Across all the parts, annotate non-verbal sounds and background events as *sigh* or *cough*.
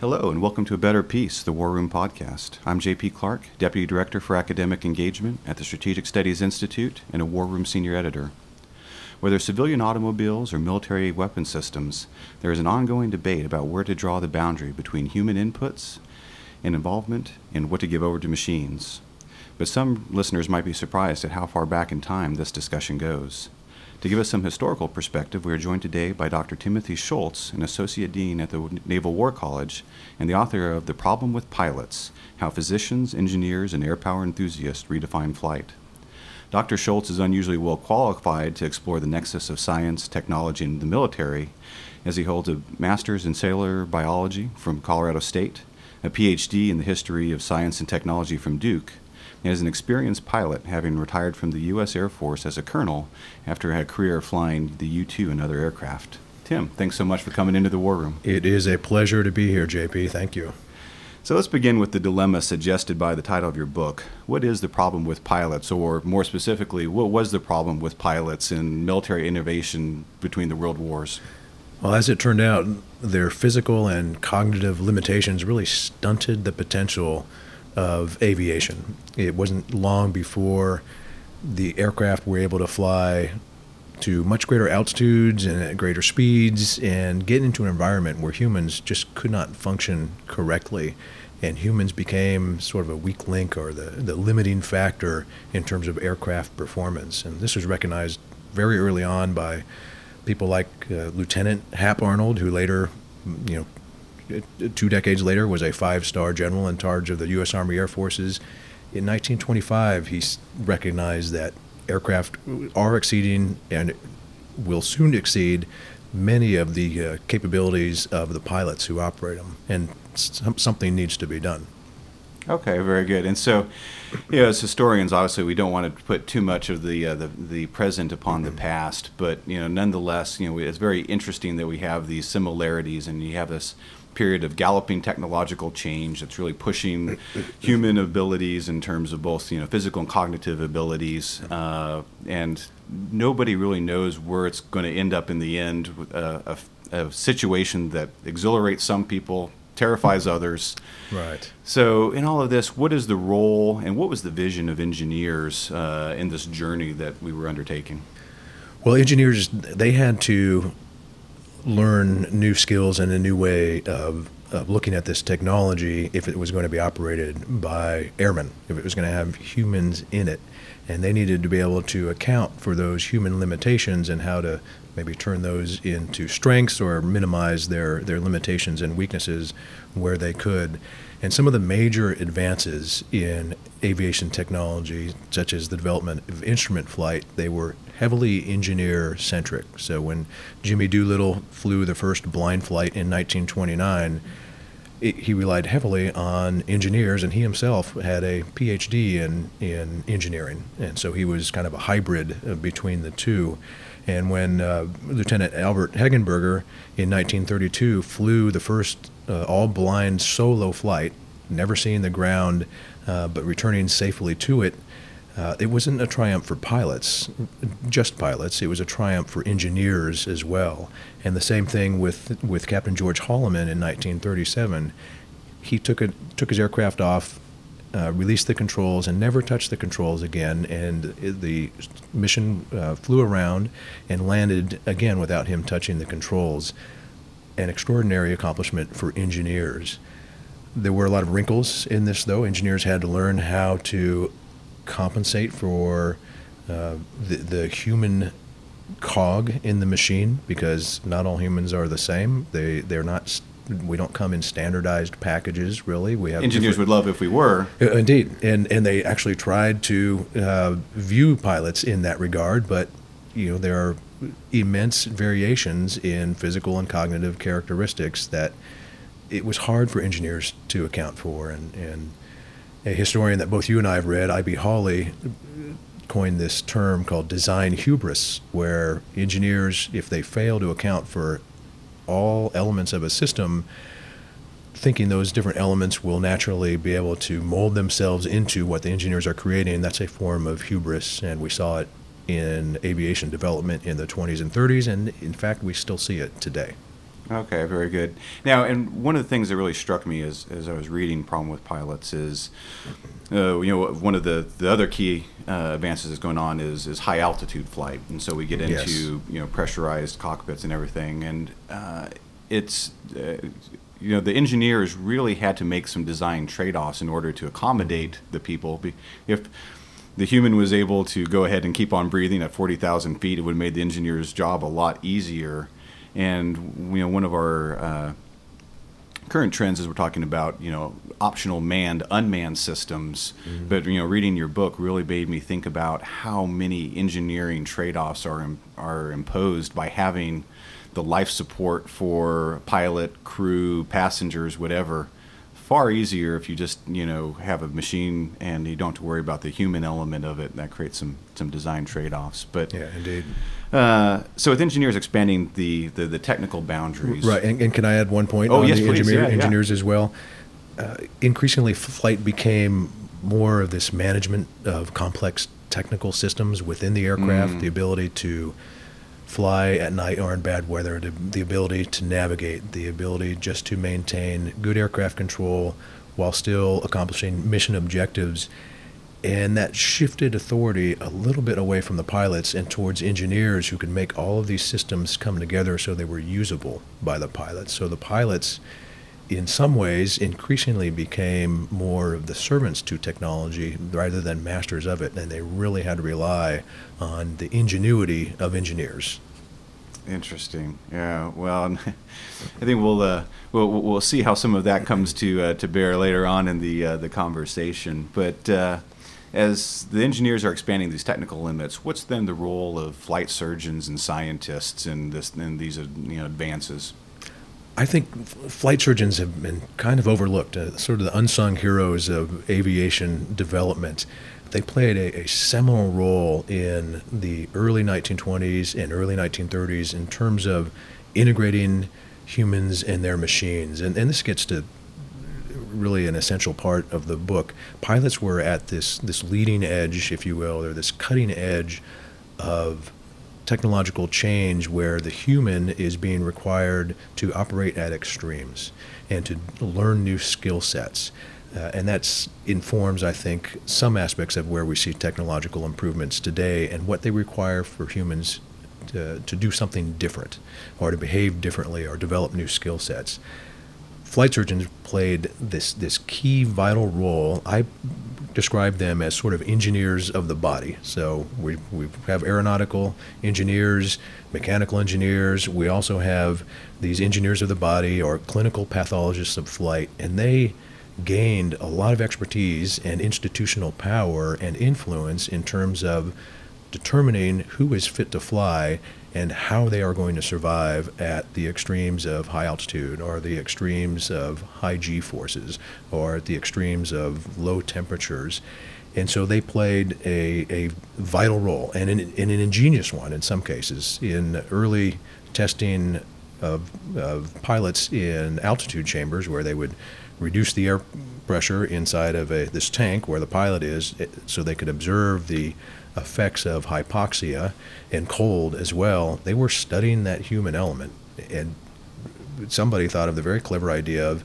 Hello, and welcome to A Better Peace, the War Room podcast. I'm JP Clark, Deputy Director for Academic Engagement at the Strategic Studies Institute and a War Room Senior Editor. Whether civilian automobiles or military weapon systems, there is an ongoing debate about where to draw the boundary between human inputs and involvement and what to give over to machines. But some listeners might be surprised at how far back in time this discussion goes. To give us some historical perspective, we are joined today by Dr. Timothy Schultz, an Associate Dean at the Naval War College and the author of The Problem with Pilots How Physicians, Engineers, and Air Power Enthusiasts Redefine Flight. Dr. Schultz is unusually well qualified to explore the nexus of science, technology, and the military, as he holds a master's in cellular biology from Colorado State, a PhD in the history of science and technology from Duke, is an experienced pilot, having retired from the U.S. Air Force as a colonel after a career flying the U 2 and other aircraft. Tim, thanks so much for coming into the war room. It is a pleasure to be here, JP. Thank you. So let's begin with the dilemma suggested by the title of your book. What is the problem with pilots, or more specifically, what was the problem with pilots in military innovation between the world wars? Well, as it turned out, their physical and cognitive limitations really stunted the potential of aviation. It wasn't long before the aircraft were able to fly to much greater altitudes and at greater speeds and get into an environment where humans just could not function correctly. And humans became sort of a weak link or the, the limiting factor in terms of aircraft performance. And this was recognized very early on by people like uh, Lieutenant Hap Arnold, who later, you know, two decades later, was a five star general in charge of the U.S. Army Air Forces. In 1925, he recognized that aircraft are exceeding and will soon exceed many of the uh, capabilities of the pilots who operate them, and something needs to be done. Okay, very good. And so, you know, as historians, obviously, we don't want to put too much of the uh, the, the, present upon the past, but you know, nonetheless, you know, it's very interesting that we have these similarities, and you have this period of galloping technological change that's really pushing *laughs* human abilities in terms of both you know physical and cognitive abilities uh, and nobody really knows where it's going to end up in the end uh, a, a, situation that exhilarates some people terrifies others. Right. So in all of this what is the role and what was the vision of engineers uh, in this journey that we were undertaking? Well engineers they had to learn new skills and a new way of, of looking at this technology if it was going to be operated by airmen, if it was going to have humans in it. And they needed to be able to account for those human limitations and how to maybe turn those into strengths or minimize their, their limitations and weaknesses where they could. And some of the major advances in aviation technology, such as the development of instrument flight, they were heavily engineer centric. So when Jimmy Doolittle flew the first blind flight in 1929, it, he relied heavily on engineers, and he himself had a PhD in, in engineering. And so he was kind of a hybrid uh, between the two. And when uh, Lieutenant Albert Hegenberger in 1932 flew the first uh, all blind solo flight, never seeing the ground, uh, but returning safely to it. Uh, it wasn't a triumph for pilots, just pilots. It was a triumph for engineers as well. And the same thing with with Captain George Holloman in 1937. He took a, took his aircraft off, uh, released the controls, and never touched the controls again. And the mission uh, flew around and landed again without him touching the controls an extraordinary accomplishment for engineers. There were a lot of wrinkles in this, though. Engineers had to learn how to compensate for uh, the, the human cog in the machine because not all humans are the same. They they're not. We don't come in standardized packages, really. We have engineers would love if we were. Uh, indeed, and and they actually tried to uh, view pilots in that regard, but you know there are immense variations in physical and cognitive characteristics that it was hard for engineers to account for and, and a historian that both you and I have read, I.B. Holley, coined this term called design hubris, where engineers, if they fail to account for all elements of a system, thinking those different elements will naturally be able to mold themselves into what the engineers are creating. That's a form of hubris, and we saw it in aviation development in the 20s and 30s, and in fact, we still see it today. Okay, very good. Now, and one of the things that really struck me as, as I was reading Problem with Pilots is, uh, you know, one of the, the other key uh, advances that's going on is, is high altitude flight. And so we get into, Yes. you know, pressurized cockpits and everything. And uh, it's, uh, you know, the engineers really had to make some design trade offs in order to accommodate the people. If the human was able to go ahead and keep on breathing at 40,000 feet, it would have made the engineer's job a lot easier. And you know, one of our uh, current trends is we're talking about you know optional manned, unmanned systems. But you know, reading your book really made me think about how many engineering trade-offs are im- are imposed by having the life support for pilot, crew, passengers, whatever. Far easier if you just you know have a machine and you don't have to worry about the human element of it. That creates some some design trade-offs. But Yeah, indeed. uh, so with engineers expanding the, the, the technical boundaries, Right, and, and can I add one point Oh, on yes, the please. engineer, Yeah, yeah. engineers as well? Uh, increasingly, flight became more of this management of complex technical systems within the aircraft, Mm. the ability to fly at night or in bad weather, the, the ability to navigate, the ability just to maintain good aircraft control while still accomplishing mission objectives. And that shifted authority a little bit away from the pilots and towards engineers who could make all of these systems come together so they were usable by the pilots. So the pilots, in some ways, increasingly became more of the servants to technology rather than masters of it. And they really had to rely on the ingenuity of engineers. Interesting. Yeah. Well, *laughs* I think we'll uh, we'll we'll see how some of that comes to uh, to bear later on in the uh, the conversation. But uh, as the engineers are expanding these technical limits, what's then the role of flight surgeons and scientists in this in these uh, you know advances? I think flight surgeons have been kind of overlooked, uh, sort of the unsung heroes of aviation development. They played a, a seminal role in the early 1920s and early 1930s in terms of integrating humans and their machines. And, and this gets to really an essential part of the book. Pilots were at this, this leading edge, if you will, or this cutting edge of technological change where the human is being required to operate at extremes and to learn new skill sets. Uh, and that informs, I think, some aspects of where we see technological improvements today and what they require for humans to, to do something different or to behave differently or develop new skill sets. Flight surgeons played this, this key vital role. I describe them as sort of engineers of the body. So we, we have aeronautical engineers, mechanical engineers. We also have these engineers of the body or clinical pathologists of flight, and they gained a lot of expertise and institutional power and influence in terms of determining who is fit to fly and how they are going to survive at the extremes of high altitude or the extremes of high G forces or at the extremes of low temperatures. And so they played a, a vital role and an, and an ingenious one in some cases in early testing of, of pilots in altitude chambers where they would reduce the air pressure inside of a, this tank where the pilot is eh, so they could observe the effects of hypoxia and cold as well. They were studying that human element. And somebody thought of the very clever idea of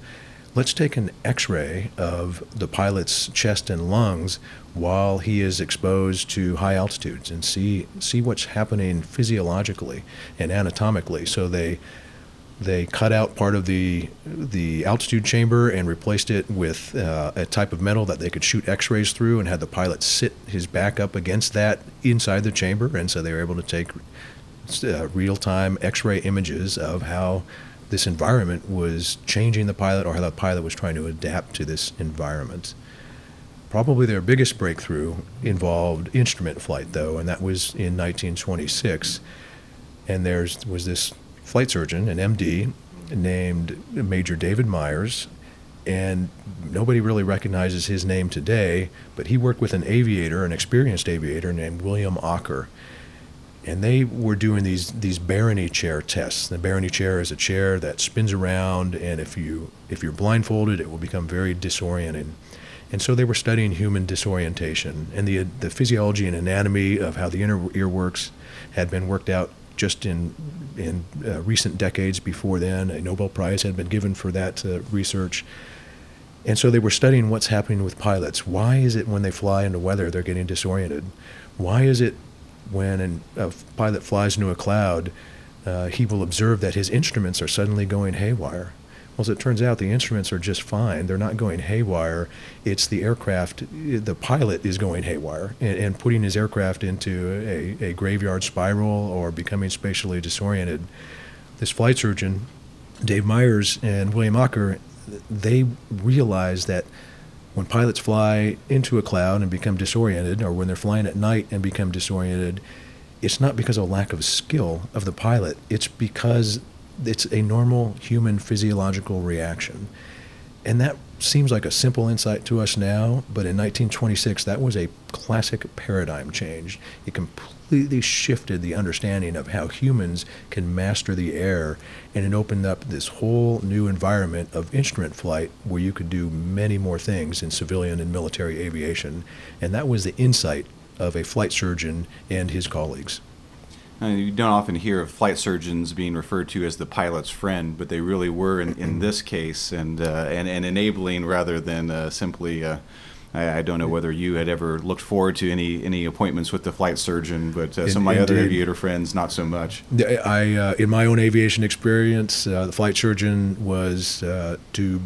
let's take an x ray of the pilot's chest and lungs while he is exposed to high altitudes and see, see what's happening physiologically and anatomically. So they they cut out part of the the altitude chamber and replaced it with uh, a type of metal that they could shoot X-rays through, and had the pilot sit his back up against that inside the chamber, and so they were able to take uh, real-time X-ray images of how this environment was changing the pilot, or how the pilot was trying to adapt to this environment. Probably their biggest breakthrough involved instrument flight, though, and that was in 1926. And there's was this flight surgeon, an MD, named Major David Myers, and nobody really recognizes his name today, but he worked with an aviator, an experienced aviator named William Ocker. And they were doing these these Bárány chair tests. The Bárány chair is a chair that spins around, and if you if you're blindfolded, it will become very disorienting. And so they were studying human disorientation, and the the physiology and anatomy of how the inner ear works had been worked out just in in uh, recent decades before then. A Nobel Prize had been given for that uh, research. And so they were studying what's happening with pilots. Why is it when they fly into weather they're getting disoriented? Why is it when an, a pilot flies into a cloud, uh, he will observe that his instruments are suddenly going haywire? Well, as it turns out, the instruments are just fine. They're not going haywire. It's the aircraft, the pilot is going haywire and, and putting his aircraft into a, a graveyard spiral or becoming spatially disoriented. This flight surgeon, Dave Myers and William Ocker, they realized that when pilots fly into a cloud and become disoriented, or when they're flying at night and become disoriented, it's not because of a lack of skill of the pilot. It's because it's a normal human physiological reaction. And that seems like a simple insight to us now, but in 1926, that was a classic paradigm change. It completely shifted the understanding of how humans can master the air, and it opened up this whole new environment of instrument flight where you could do many more things in civilian and military aviation. And that was the insight of a flight surgeon and his colleagues. Uh, you don't often hear of flight surgeons being referred to as the pilot's friend, but they really were in, in *clears throat* this case, and, uh, and and enabling rather than uh, simply. Uh, I, I, don't know whether you had ever looked forward to any any appointments with the flight surgeon, but uh, some of my Indeed. other aviator friends, not so much. I, uh, in my own aviation experience, the flight surgeon was to.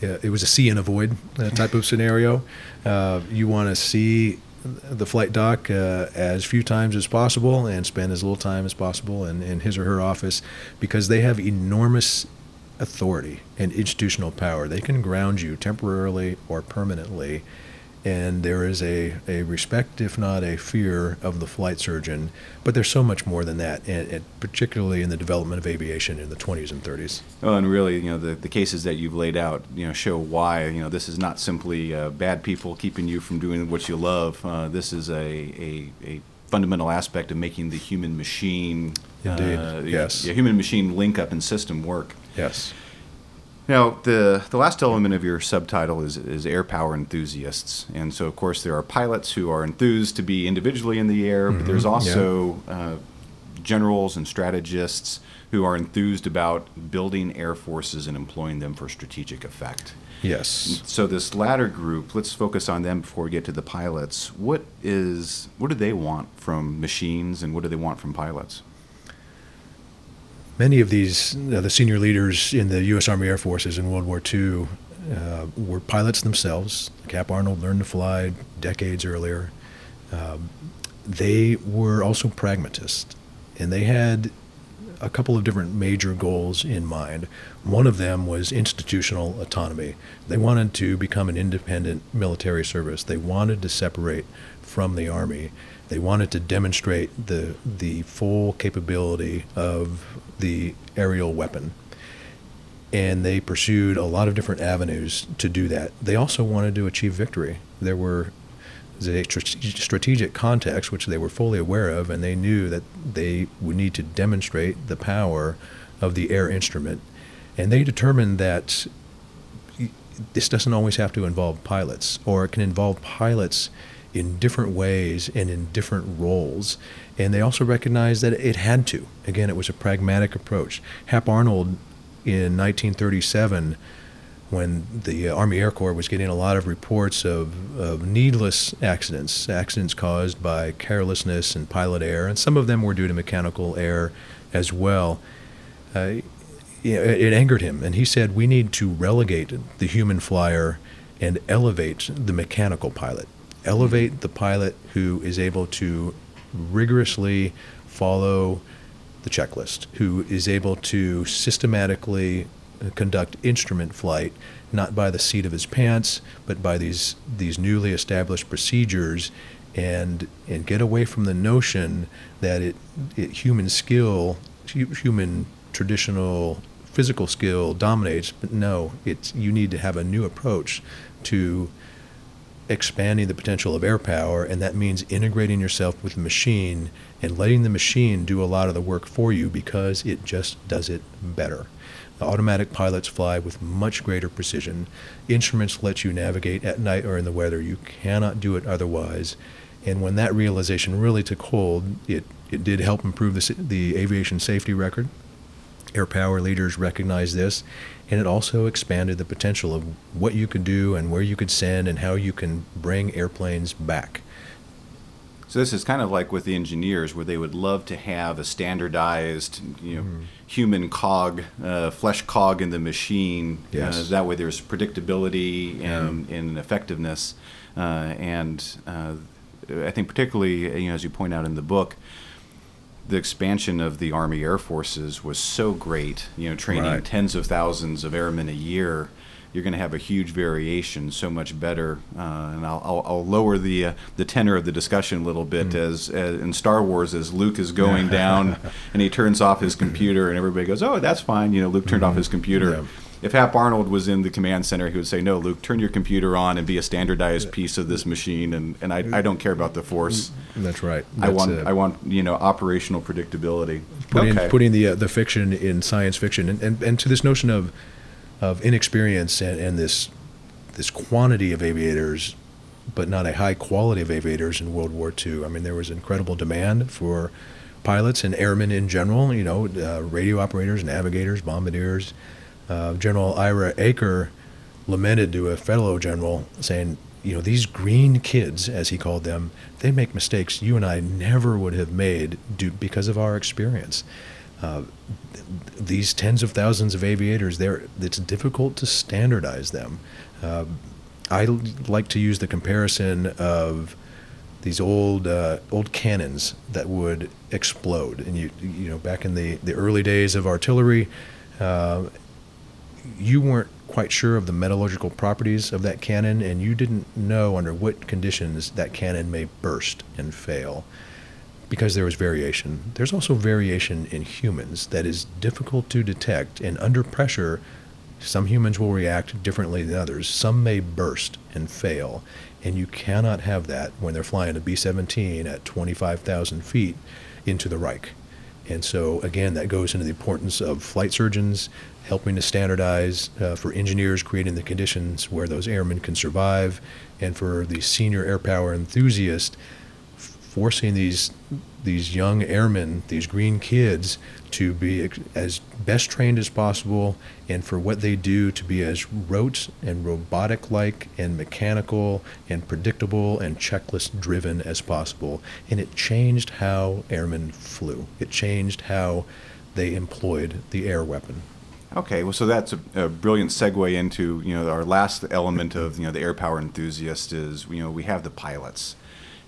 it was a see and avoid type of scenario. you want to see the flight doc uh, as few times as possible and spend as little time as possible in, in his or her office because they have enormous authority and institutional power. They can ground you temporarily or permanently and there is a, a respect, if not a fear, of the flight surgeon. But there's so much more than that, and, and, particularly in the development of aviation in the 20s and 30s. Oh, and really, you know, the, the cases that you've laid out, you know, show why. You know, this is not simply uh, bad people keeping you from doing what you love. Uh, this is a, a, a fundamental aspect of making the human machine, Indeed. Uh, yes, human machine link up and system work. Yes. Now, the, the last element of your subtitle is, is air power enthusiasts. And so, of course, there are pilots who are enthused to be individually in the air, mm-hmm. but there's also yeah. uh, generals and strategists who are enthused about building air forces and employing them for strategic effect. Yes. So this latter group, let's focus on them before we get to the pilots. What is what do they want from machines and what do they want from pilots? Many of these, uh, the senior leaders in the U.S. Army Air Forces in World War II, uh, were pilots themselves. Hap Arnold learned to fly decades earlier. Um, they were also pragmatists, and they had a couple of different major goals in mind. One of them was institutional autonomy. They wanted to become an independent military service. They wanted to separate from the Army. They wanted to demonstrate the the full capability of the aerial weapon, and they pursued a lot of different avenues to do that. They also wanted to achieve victory. There were a strategic context which they were fully aware of, and they knew that they would need to demonstrate the power of the air instrument, and they determined that this doesn't always have to involve pilots, or it can involve pilots in different ways and in different roles. And they also recognized that it had to. Again, it was a pragmatic approach. Hap Arnold in 1937, when the Army Air Corps was getting a lot of reports of, of needless accidents, accidents caused by carelessness and pilot error, and some of them were due to mechanical error as well. Uh, it angered him, and he said, We need to relegate the human flyer and elevate the mechanical pilot elevate the pilot who is able to rigorously follow the checklist, who is able to systematically conduct instrument flight, not by the seat of his pants, but by these these newly established procedures, and and get away from the notion that it, it human skill, human traditional physical skill dominates, but no, it's you need to have a new approach to expanding the potential of air power, and that means integrating yourself with the machine and letting the machine do a lot of the work for you because it just does it better. The automatic pilots fly with much greater precision. Instruments let you navigate at night or in the weather. You cannot do it otherwise. And when that realization really took hold, it, it did help improve the, the aviation safety record. Air power leaders recognized this, and it also expanded the potential of what you could do and where you could send and how you can bring airplanes back. So this is kind of like with the engineers, where they would love to have a standardized, you know, mm. human cog, uh, flesh cog in the machine. Uh, yes. Uh, that way, there's predictability and, yeah. and effectiveness. Uh, and uh, I think, particularly, you know, as you point out in the book, the expansion of the Army Air Forces was so great. You know, training right. tens of thousands of airmen a year you're going to have a huge variation, so much better. Uh, and I'll, I'll, I'll, lower the uh, the tenor of the discussion a little bit mm. as, as, in Star Wars as Luke is going *laughs* down and he turns off his computer and everybody goes, "Oh, that's fine." You know, Luke turned mm-hmm. off his computer. Yeah. If Hap Arnold was in the command center, he would say, "No, Luke, turn your computer on and be a standardized piece of this machine." And, and I, I don't care about the force. That's right. That's I want I want you know operational predictability. Putting, okay. putting the uh, the fiction in science fiction and, and, and to this notion of of inexperience and, and this this quantity of aviators, but not a high quality of aviators in World War II. I mean, there was incredible demand for pilots and airmen in general. You know, uh, radio operators, navigators, bombardiers. Uh, general Ira Eaker lamented to a fellow general, saying, "You know, these green kids, as he called them, they make mistakes you and I never would have made due, because of our experience." Uh, these tens of thousands of aviators, there it's difficult to standardize them. Uh, I like to use the comparison of these old uh, old cannons that would explode, and you you know back in the, the early days of artillery, uh, you weren't quite sure of the metallurgical properties of that cannon, and you didn't know under what conditions that cannon may burst and fail because there was variation. There's also variation in humans that is difficult to detect, and under pressure, some humans will react differently than others. Some may burst and fail, and you cannot have that when they're flying a B 17 at 25,000 feet into the Reich. And so, again, that goes into the importance of flight surgeons helping to standardize, uh, for engineers creating the conditions where those airmen can survive, and for the senior air power enthusiast forcing these these young airmen, these green kids, to be as best trained as possible, and for what they do to be as rote and robotic like and mechanical and predictable and checklist driven as possible. And it changed how airmen flew. It changed how they employed the air weapon. Okay, well, so that's a, a, brilliant segue into you know our last element of you know the air power enthusiast is you know we have the pilots,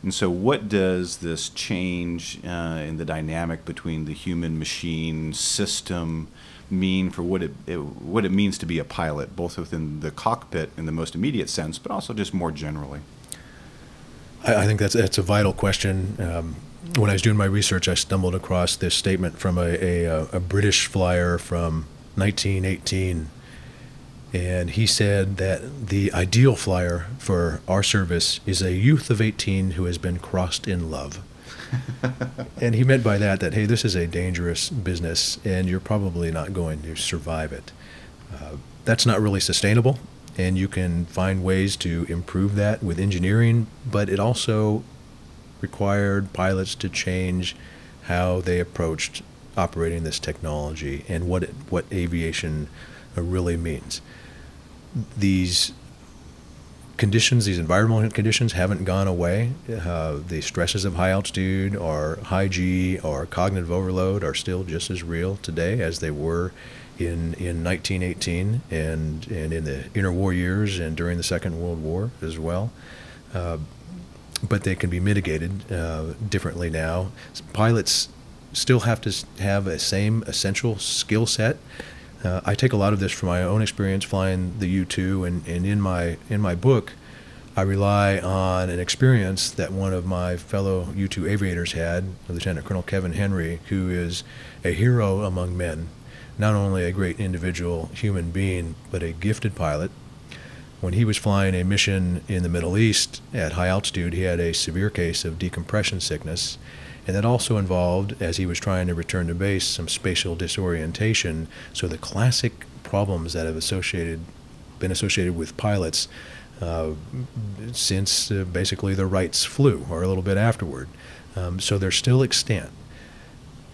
and so, what does this change uh, in the dynamic between the human machine system mean for what it, it, what it means to be a pilot, both within the cockpit in the most immediate sense, but also just more generally? I, I think that's that's a vital question. Um, when I was doing my research, I stumbled across this statement from a, a, a British flyer from 1918 and he said that the ideal flyer for our service is a youth of 18 who has been crossed in love. *laughs* and he meant by that that, hey, this is a dangerous business and you're probably not going to survive it. Uh, that's not really sustainable, and you can find ways to improve that with engineering, but it also required pilots to change how they approached operating this technology and what it, what aviation really means these conditions, these environmental conditions haven't gone away. Uh, the stresses of high altitude or high G or cognitive overload are still just as real today as they were in, in 1918 and, and in the interwar years and during the Second World War as well. Uh, but they can be mitigated uh, differently now. Pilots still have to have a same essential skill set uh, I take a lot of this from my own experience flying the U-2, and, and in my in my book, I rely on an experience that one of my fellow U-2 aviators had, Lieutenant Colonel Kevin Henry, who is a hero among men. not only a great individual human being, but a gifted pilot. When he was flying a mission in the Middle East at high altitude, he had a severe case of decompression sickness. And that also involved, as he was trying to return to base, some spatial disorientation. So the classic problems that have associated, been associated with pilots uh, since uh, basically the Wrights flew, or a little bit afterward. Um, so they're still extant.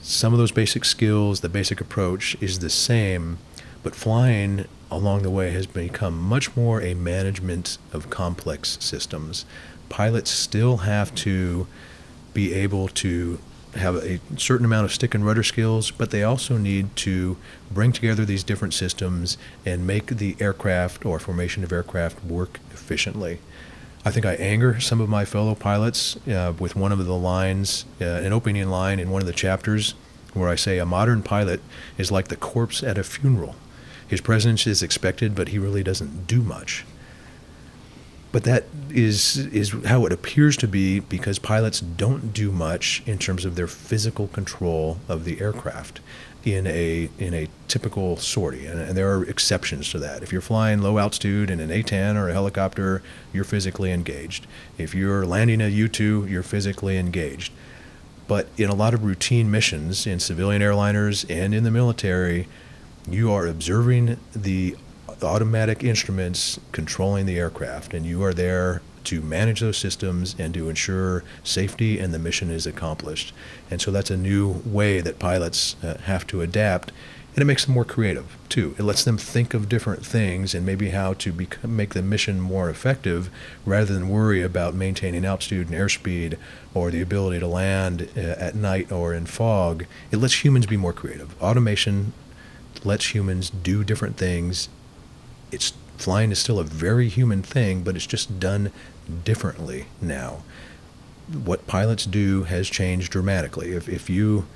Some of those basic skills, the basic approach is the same, but flying along the way has become much more a management of complex systems. Pilots still have to be able to have a certain amount of stick and rudder skills, but they also need to bring together these different systems and make the aircraft or formation of aircraft work efficiently. I think I anger some of my fellow pilots uh, with one of the lines, uh, an opening line in one of the chapters, where I say a modern pilot is like the corpse at a funeral. His presence is expected, but he really doesn't do much. But that is is how it appears to be because pilots don't do much in terms of their physical control of the aircraft in a in a typical sortie, and, and, there are exceptions to that. If you're flying low altitude in an A-10 or a helicopter, you're physically engaged. If you're landing a U-2, you're physically engaged. But in a lot of routine missions in civilian airliners and in the military, you are observing the automatic instruments controlling the aircraft, and you are there to manage those systems and to ensure safety and the mission is accomplished. And so that's a new way that pilots uh, have to adapt, and it makes them more creative too. It lets them think of different things and maybe how to make the mission more effective rather than worry about maintaining altitude and airspeed or the ability to land uh, at night or in fog. It lets humans be more creative. Automation lets humans do different things. It's flying is still a very human thing, but it's just done differently now. What pilots do has changed dramatically. If, if you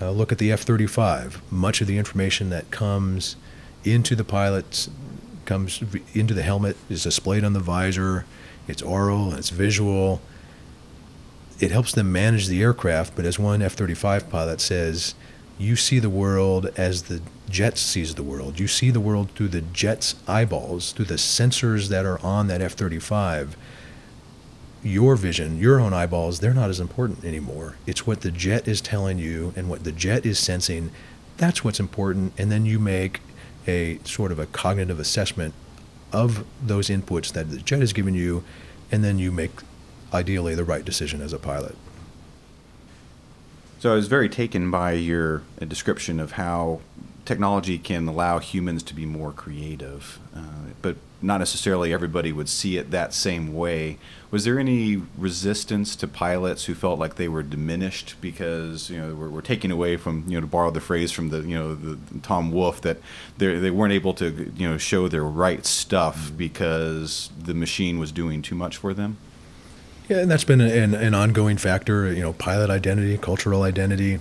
uh, look at the F 35, much of the information that comes into the pilots, comes into the helmet, is displayed on the visor. It's oral, it's visual. It helps them manage the aircraft, but as one F 35 pilot says, you see the world as the jet sees the world. You see the world through the jet's eyeballs, through the sensors that are on that F 35. Your vision, your own eyeballs, they're not as important anymore. It's what the jet is telling you and what the jet is sensing. That's what's important. And then you make a sort of a cognitive assessment of those inputs that the jet has given you, and then you make ideally the right decision as a pilot. So I was very taken by your uh, description of how technology can allow humans to be more creative, uh, but not necessarily everybody would see it that same way. Was there any resistance to pilots who felt like they were diminished because you know we're, we're taking away from you know to borrow the phrase from the you know the, Tom Wolfe that they they weren't able to you know show their right stuff because the machine was doing too much for them? Yeah, and that's been an, an ongoing factor. You know, pilot identity, cultural identity.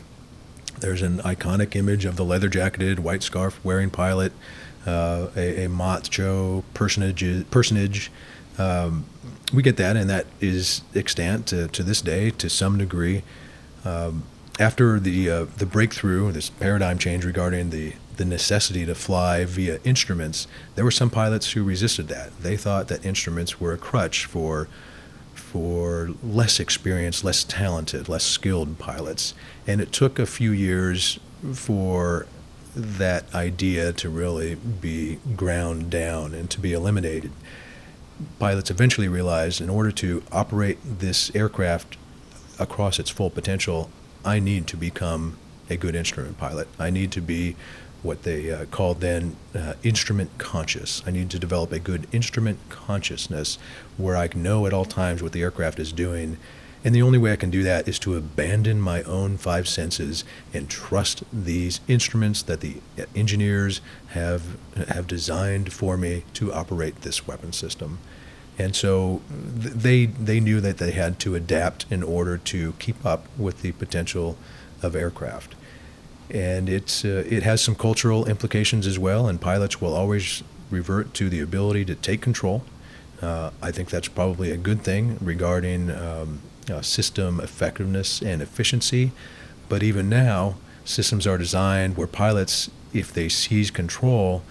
There's an iconic image of the leather jacketed, white scarf wearing pilot, uh, a, a macho personage. personage. Um, we get that, and that is extant to, to this day to some degree. Um, after the uh, the breakthrough, this paradigm change regarding the the necessity to fly via instruments, there were some pilots who resisted that. They thought that instruments were a crutch for for less experienced, less talented, less skilled pilots. And it took a few years for that idea to really be ground down and to be eliminated. Pilots eventually realized in order to operate this aircraft across its full potential, I need to become a good instrument pilot. I need to be what they uh, called then uh, instrument conscious. I need to develop a good instrument consciousness where I know at all times what the aircraft is doing. And the only way I can do that is to abandon my own five senses and trust these instruments that the engineers have have designed for me to operate this weapon system. And so they they knew that they had to adapt in order to keep up with the potential of aircraft and it's uh, it has some cultural implications as well. And pilots will always revert to the ability to take control. Uh, I think that's probably a good thing regarding um, uh, system effectiveness and efficiency. But even now, systems are designed where pilots, if they seize control,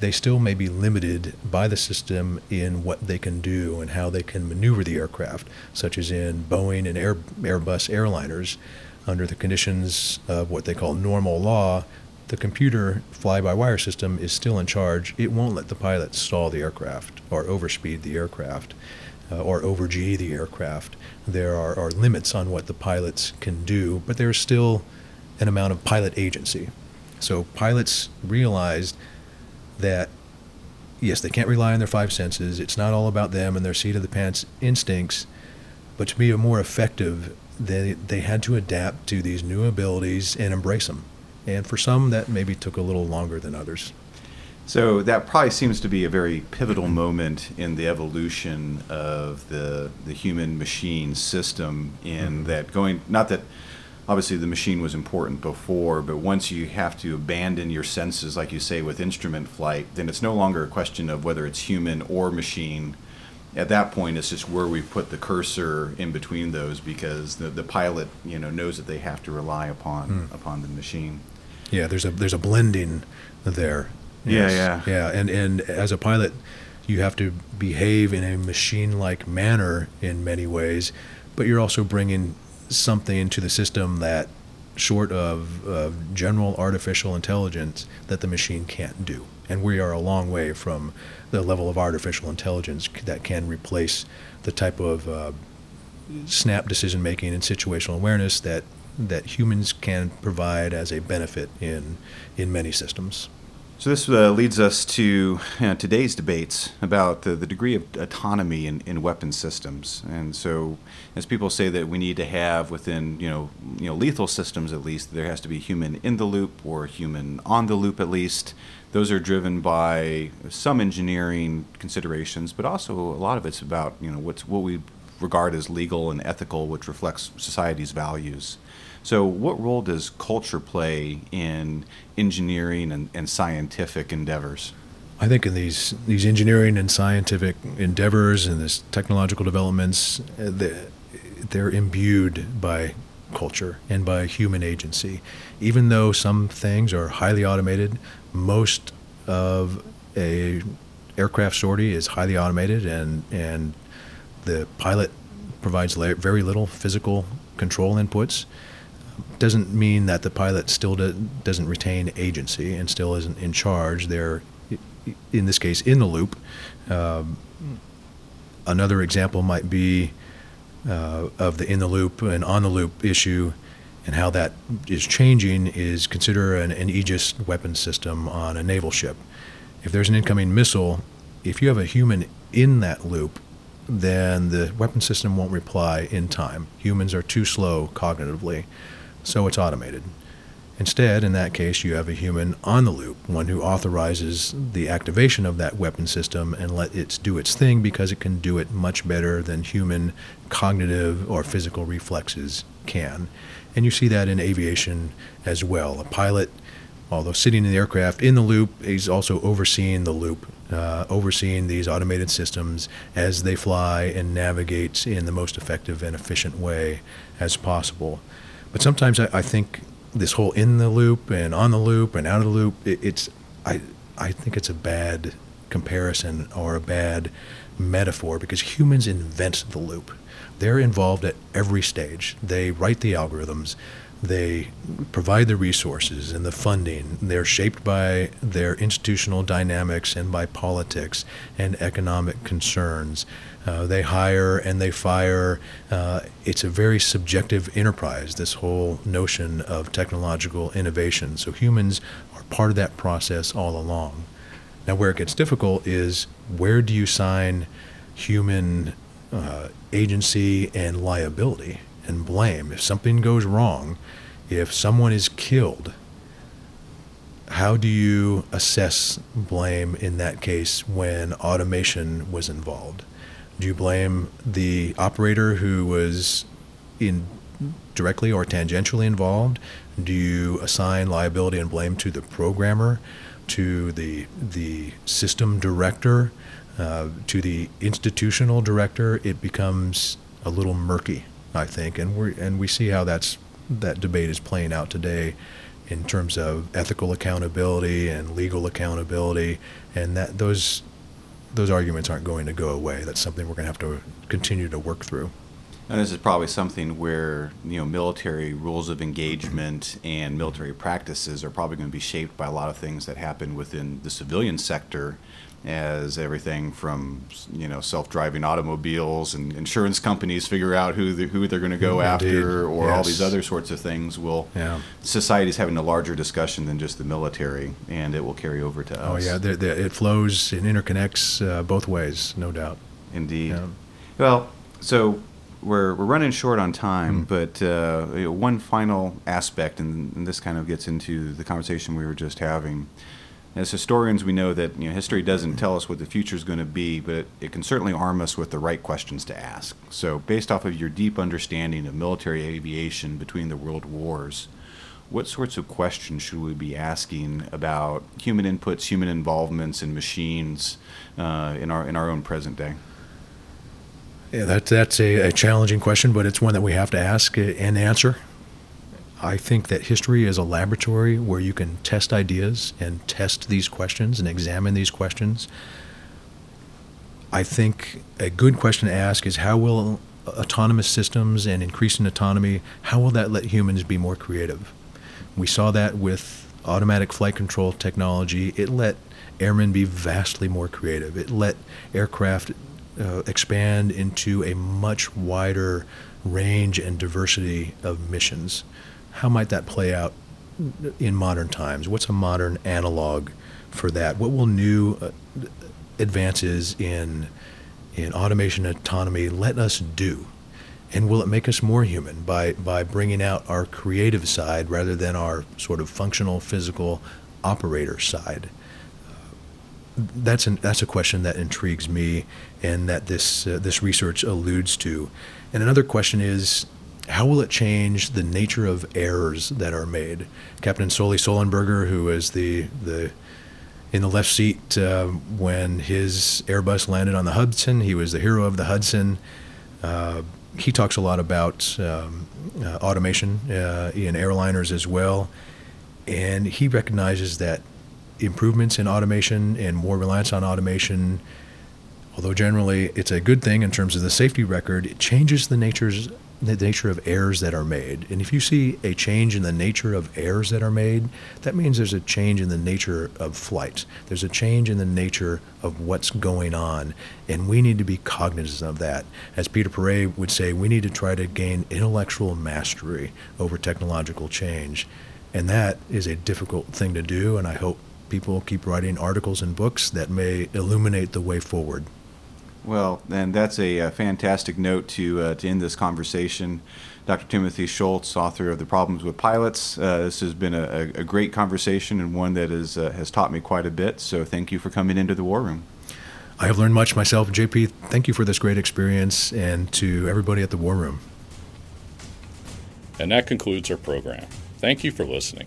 they still may be limited by the system in what they can do and how they can maneuver the aircraft, such as in Boeing and Air, Airbus airliners. Under the conditions of what they call normal law, the computer fly by wire system is still in charge. It won't let the pilot stall the aircraft or overspeed the aircraft uh, or over G the aircraft. There are, are limits on what the pilots can do, but there's still an amount of pilot agency. So pilots realized that yes, they can't rely on their five senses. It's not all about them and their seat of the pants instincts, but to be more effective, they they had to adapt to these new abilities and embrace them. And for some, that maybe took a little longer than others. So that probably seems to be a very pivotal moment in the evolution of the the human machine system. In mm-hmm. that going, not that obviously the machine was important before, but once you have to abandon your senses, like you say with instrument flight, then it's no longer a question of whether it's human or machine. At that point, it's just where we put the cursor in between those because the, the pilot, you know, knows that they have to rely upon mm. upon the machine. Yeah, there's a there's a blending there. Yes. Yeah, yeah, yeah. And and as a pilot, you have to behave in a machine-like manner in many ways, but you're also bringing something into the system that, short of, of general artificial intelligence, that the machine can't do. And we are a long way from the level of artificial intelligence that can replace the type of uh, snap decision making and situational awareness that that humans can provide as a benefit in in many systems. So this uh, leads us to you know, today's debates about the, the degree of autonomy in, in weapon systems. And so, as people say that we need to have within you know you know lethal systems at least, there has to be human in the loop or human on the loop at least. Those are driven by some engineering considerations, but also a lot of it's about you know what's what we regard as legal and ethical, which reflects society's values. So, what role does culture play in engineering and, and scientific endeavors? I think in these these engineering and scientific endeavors and this technological developments, uh, they're imbued by culture and by human agency. Even though some things are highly automated, most of a aircraft sortie is highly automated, and and the pilot provides very little physical control inputs doesn't mean that the pilot still do, doesn't retain agency and still isn't in charge. They're, in this case, in the loop. Um, another example might be uh, of the in the loop and on the loop issue and how that is changing is consider an, an Aegis weapon system on a naval ship. If there's an incoming missile, if you have a human in that loop, then the weapon system won't reply in time. Humans are too slow cognitively so it's automated. Instead, in that case, you have a human on the loop, one who authorizes the activation of that weapon system and let it do its thing because it can do it much better than human cognitive or physical reflexes can. And you see that in aviation as well. A pilot, although sitting in the aircraft in the loop, he's also overseeing the loop, uh, overseeing these automated systems as they fly and navigate in the most effective and efficient way as possible. But sometimes I, I think this whole in the loop and on the loop and out of the loop, it, it's I I think it's a bad comparison or a bad metaphor because humans invent the loop. They're involved at every stage. They write the algorithms. They provide the resources and the funding. They're shaped by their institutional dynamics and by politics and economic concerns. Uh, they hire and they fire. Uh, it's a very subjective enterprise, this whole notion of technological innovation. So humans are part of that process all along. Now, where it gets difficult is where do you sign human uh, agency and liability? and blame. If something goes wrong, if someone is killed, how do you assess blame in that case when automation was involved? Do you blame the operator who was in directly or tangentially involved? Do you assign liability and blame to the programmer, to the the system director, uh, to the institutional director? It becomes a little murky. I think, and we and we see how that's that debate is playing out today in terms of ethical accountability and legal accountability, and that those those arguments aren't going to go away. That's something we're going to have to continue to work through. And this is probably something where you know military rules of engagement and military practices are probably going to be shaped by a lot of things that happen within the civilian sector, as everything from you know self-driving automobiles and insurance companies figure out who the, who they're going to go Indeed. after, or all these other sorts of things. Will Yeah. is having a larger discussion than just the military, and it will carry over to us. Oh us. yeah, there there- it flows and interconnects uh, both ways, no doubt. Indeed. Yeah. Well, so we're, we're running short on time, Mm. but uh, you know, one final aspect, and, and this kind of gets into the conversation we were just having. As historians, we know that you know, history doesn't tell us what the future is going to be, but it, it can certainly arm us with the right questions to ask. So, based off of your deep understanding of military aviation between the world wars, what sorts of questions should we be asking about human inputs, human involvements, and machines uh, in our in our own present day? Yeah, that, that's a, a challenging question, but it's one that we have to ask and answer. I think that history is a laboratory where you can test ideas and test these questions and examine these questions. I think a good question to ask is how will autonomous systems and increasing autonomy, how will that let humans be more creative? We saw that with automatic flight control technology. It let airmen be vastly more creative. It let aircraft uh, expand into a much wider range and diversity of missions. How might that play out in modern times? What's a modern analog for that? What will new uh, advances in in automation autonomy let us do? And will it make us more human by, by bringing out our creative side rather than our sort of functional, physical operator side? That's, an, that's a question that intrigues me and that this, uh, this research alludes to. And another question is how will it change the nature of errors that are made? Captain Sully Sullenberger, who was the, the in the left seat uh, when his Airbus landed on the Hudson. He was the hero of the Hudson. Uh, he talks a lot about um, uh, automation uh, in airliners as well, and he recognizes that improvements in automation and more reliance on automation, although generally it's a good thing in terms of the safety record, it changes the natures the nature of errors that are made. And if you see a change in the nature of errors that are made, that means there's a change in the nature of flight. There's a change in the nature of what's going on. And we need to be cognizant of that. As Peter Paret would say, we need to try to gain intellectual mastery over technological change. And that is a difficult thing to do. And I hope people keep writing articles and books that may illuminate the way forward. Well, and that's a, uh fantastic note to uh, to end this conversation. Dr. Timothy Schultz, author of The Problems with Pilots. Uh, this has been a, a great conversation and one that is, uh, has taught me quite a bit. So thank you for coming into the War Room. I have learned much myself. JP, thank you for this great experience and to everybody at the War Room. And that concludes our program. Thank you for listening.